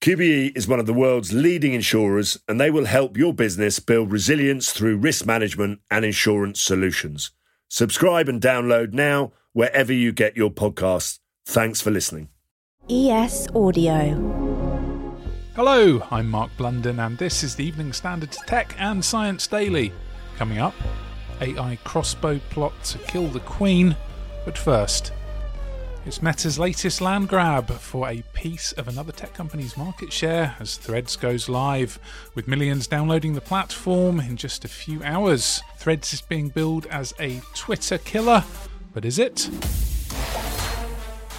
QBE is one of the world's leading insurers and they will help your business build resilience through risk management and insurance solutions. Subscribe and download now wherever you get your podcasts. Thanks for listening. ES Audio. Hello, I'm Mark Blunden, and this is the Evening Standard Tech and Science Daily. Coming up, AI crossbow plot to kill the Queen. But first, it's Meta's latest land grab for a piece of another tech company's market share as Threads goes live, with millions downloading the platform in just a few hours. Threads is being billed as a Twitter killer, but is it?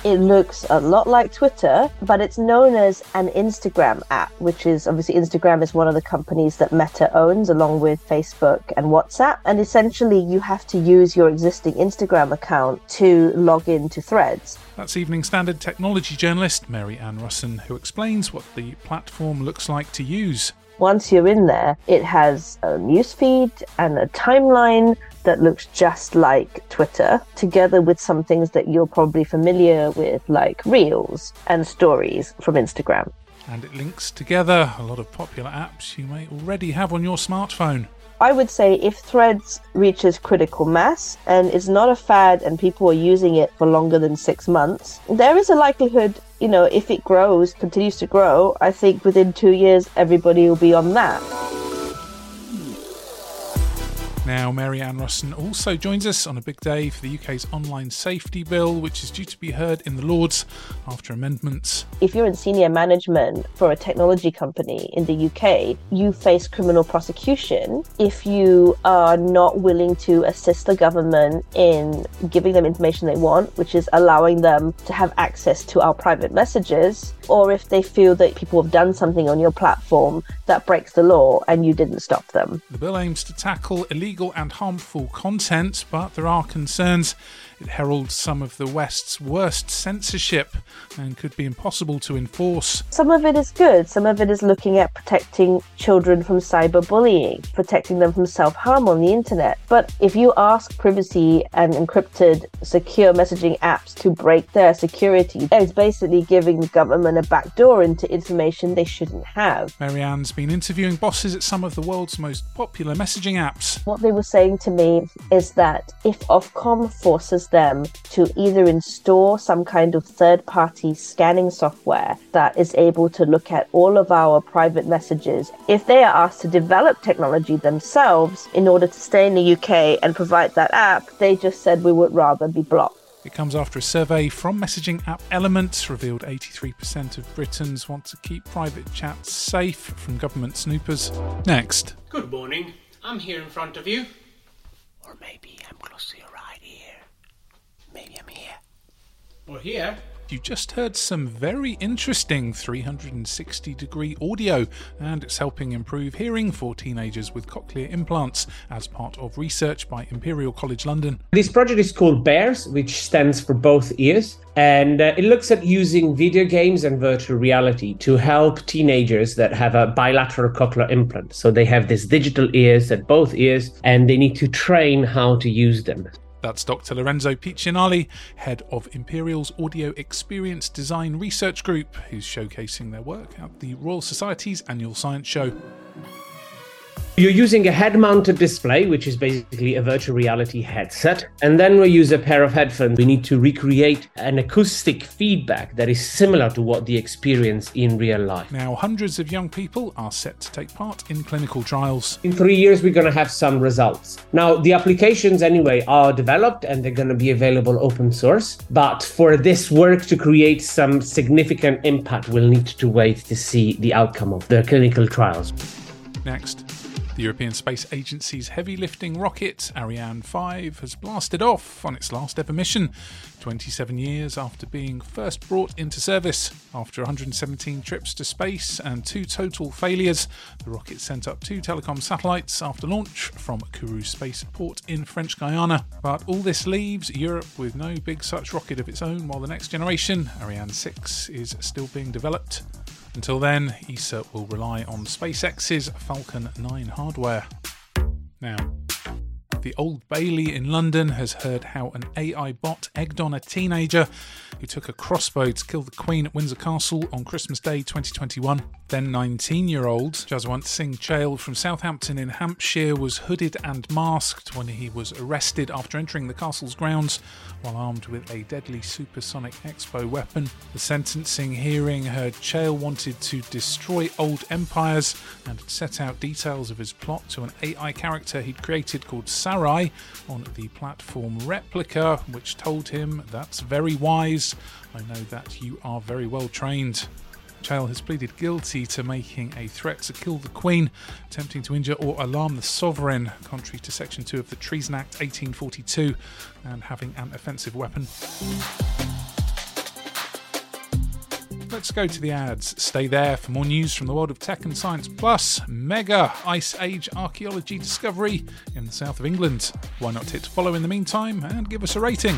It looks a lot like Twitter, but it's known as an Instagram app, which is obviously Instagram is one of the companies that Meta owns along with Facebook and WhatsApp. And essentially, you have to use your existing Instagram account to log into threads. That's Evening Standard technology journalist Mary Ann Russon, who explains what the platform looks like to use. Once you're in there, it has a newsfeed and a timeline that looks just like Twitter, together with some things that you're probably familiar with, like Reels and stories from Instagram. And it links together a lot of popular apps you may already have on your smartphone. I would say if Threads reaches critical mass and is not a fad and people are using it for longer than six months, there is a likelihood, you know, if it grows, continues to grow, I think within two years everybody will be on that. Now, Mary Ann Russon also joins us on a big day for the UK's online safety bill, which is due to be heard in the Lords after amendments. If you're in senior management for a technology company in the UK, you face criminal prosecution if you are not willing to assist the government in giving them information they want, which is allowing them to have access to our private messages, or if they feel that people have done something on your platform that breaks the law and you didn't stop them. The bill aims to tackle illegal and harmful content, but there are concerns it heralds some of the West's worst censorship and could be impossible to enforce. Some of it is good, some of it is looking at protecting children from cyberbullying, protecting them from self harm on the internet. But if you ask privacy and encrypted secure messaging apps to break their security, it's basically giving the government a backdoor into information they shouldn't have. Mary Ann's been interviewing bosses at some of the world's most popular messaging apps. What they were saying to me is that if Ofcom forces them to either install some kind of third party scanning software that is able to look at all of our private messages. If they are asked to develop technology themselves in order to stay in the UK and provide that app, they just said we would rather be blocked. It comes after a survey from messaging app Elements revealed 83% of Britons want to keep private chats safe from government snoopers. Next. Good morning. I'm here in front of you. Or maybe I'm close to your right ear. Maybe I'm here. Or here. You just heard some very interesting 360 degree audio, and it's helping improve hearing for teenagers with cochlear implants as part of research by Imperial College London. This project is called BEARS, which stands for both ears, and uh, it looks at using video games and virtual reality to help teenagers that have a bilateral cochlear implant. So they have these digital ears at both ears, and they need to train how to use them. That's Dr. Lorenzo Picinali, head of Imperial's Audio Experience Design Research Group, who's showcasing their work at the Royal Society's annual science show. You're using a head mounted display, which is basically a virtual reality headset. And then we use a pair of headphones. We need to recreate an acoustic feedback that is similar to what the experience in real life. Now, hundreds of young people are set to take part in clinical trials. In three years, we're going to have some results. Now, the applications, anyway, are developed and they're going to be available open source. But for this work to create some significant impact, we'll need to wait to see the outcome of the clinical trials. Next. The European Space Agency's heavy lifting rocket, Ariane 5, has blasted off on its last ever mission, 27 years after being first brought into service. After 117 trips to space and two total failures, the rocket sent up two telecom satellites after launch from Kourou Spaceport in French Guiana. But all this leaves Europe with no big such rocket of its own, while the next generation, Ariane 6, is still being developed. Until then, ESA will rely on SpaceX's Falcon 9 hardware. Now, the Old Bailey in London has heard how an AI bot egged on a teenager who took a crossbow to kill the Queen at Windsor Castle on Christmas Day 2021. Then 19 year old Jaswant Singh Chail from Southampton in Hampshire was hooded and masked when he was arrested after entering the castle's grounds while armed with a deadly supersonic expo weapon. The sentencing hearing heard Chail wanted to destroy old empires and set out details of his plot to an AI character he'd created called Sarai on the platform Replika, which told him, That's very wise. I know that you are very well trained. Chail has pleaded guilty to making a threat to kill the Queen, attempting to injure or alarm the sovereign, contrary to Section 2 of the Treason Act 1842, and having an offensive weapon. Let's go to the ads. Stay there for more news from the world of tech and science, plus mega Ice Age archaeology discovery in the south of England. Why not hit follow in the meantime and give us a rating?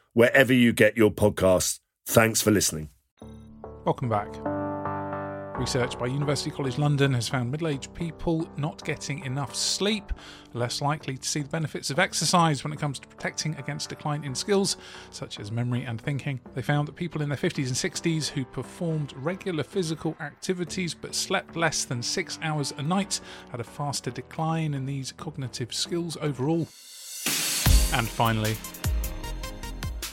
wherever you get your podcasts. Thanks for listening. Welcome back. Research by University College London has found middle aged people not getting enough sleep less likely to see the benefits of exercise when it comes to protecting against decline in skills such as memory and thinking. They found that people in their 50s and 60s who performed regular physical activities but slept less than six hours a night had a faster decline in these cognitive skills overall. And finally,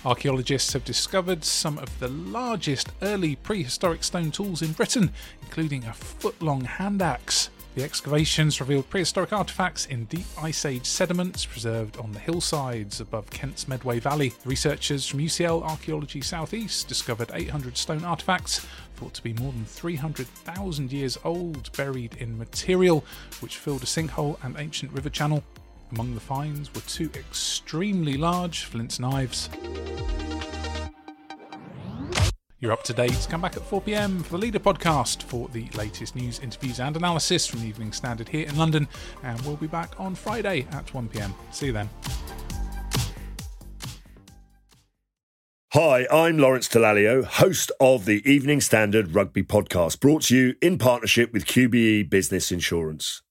Archaeologists have discovered some of the largest early prehistoric stone tools in Britain, including a foot long hand axe. The excavations revealed prehistoric artifacts in deep Ice Age sediments preserved on the hillsides above Kent's Medway Valley. Researchers from UCL Archaeology Southeast discovered 800 stone artifacts thought to be more than 300,000 years old, buried in material which filled a sinkhole and ancient river channel. Among the finds were two extremely large flint knives. You're up to date. Come back at 4 pm for the Leader podcast for the latest news, interviews, and analysis from the Evening Standard here in London. And we'll be back on Friday at 1 pm. See you then. Hi, I'm Lawrence Dallaglio, host of the Evening Standard Rugby Podcast, brought to you in partnership with QBE Business Insurance.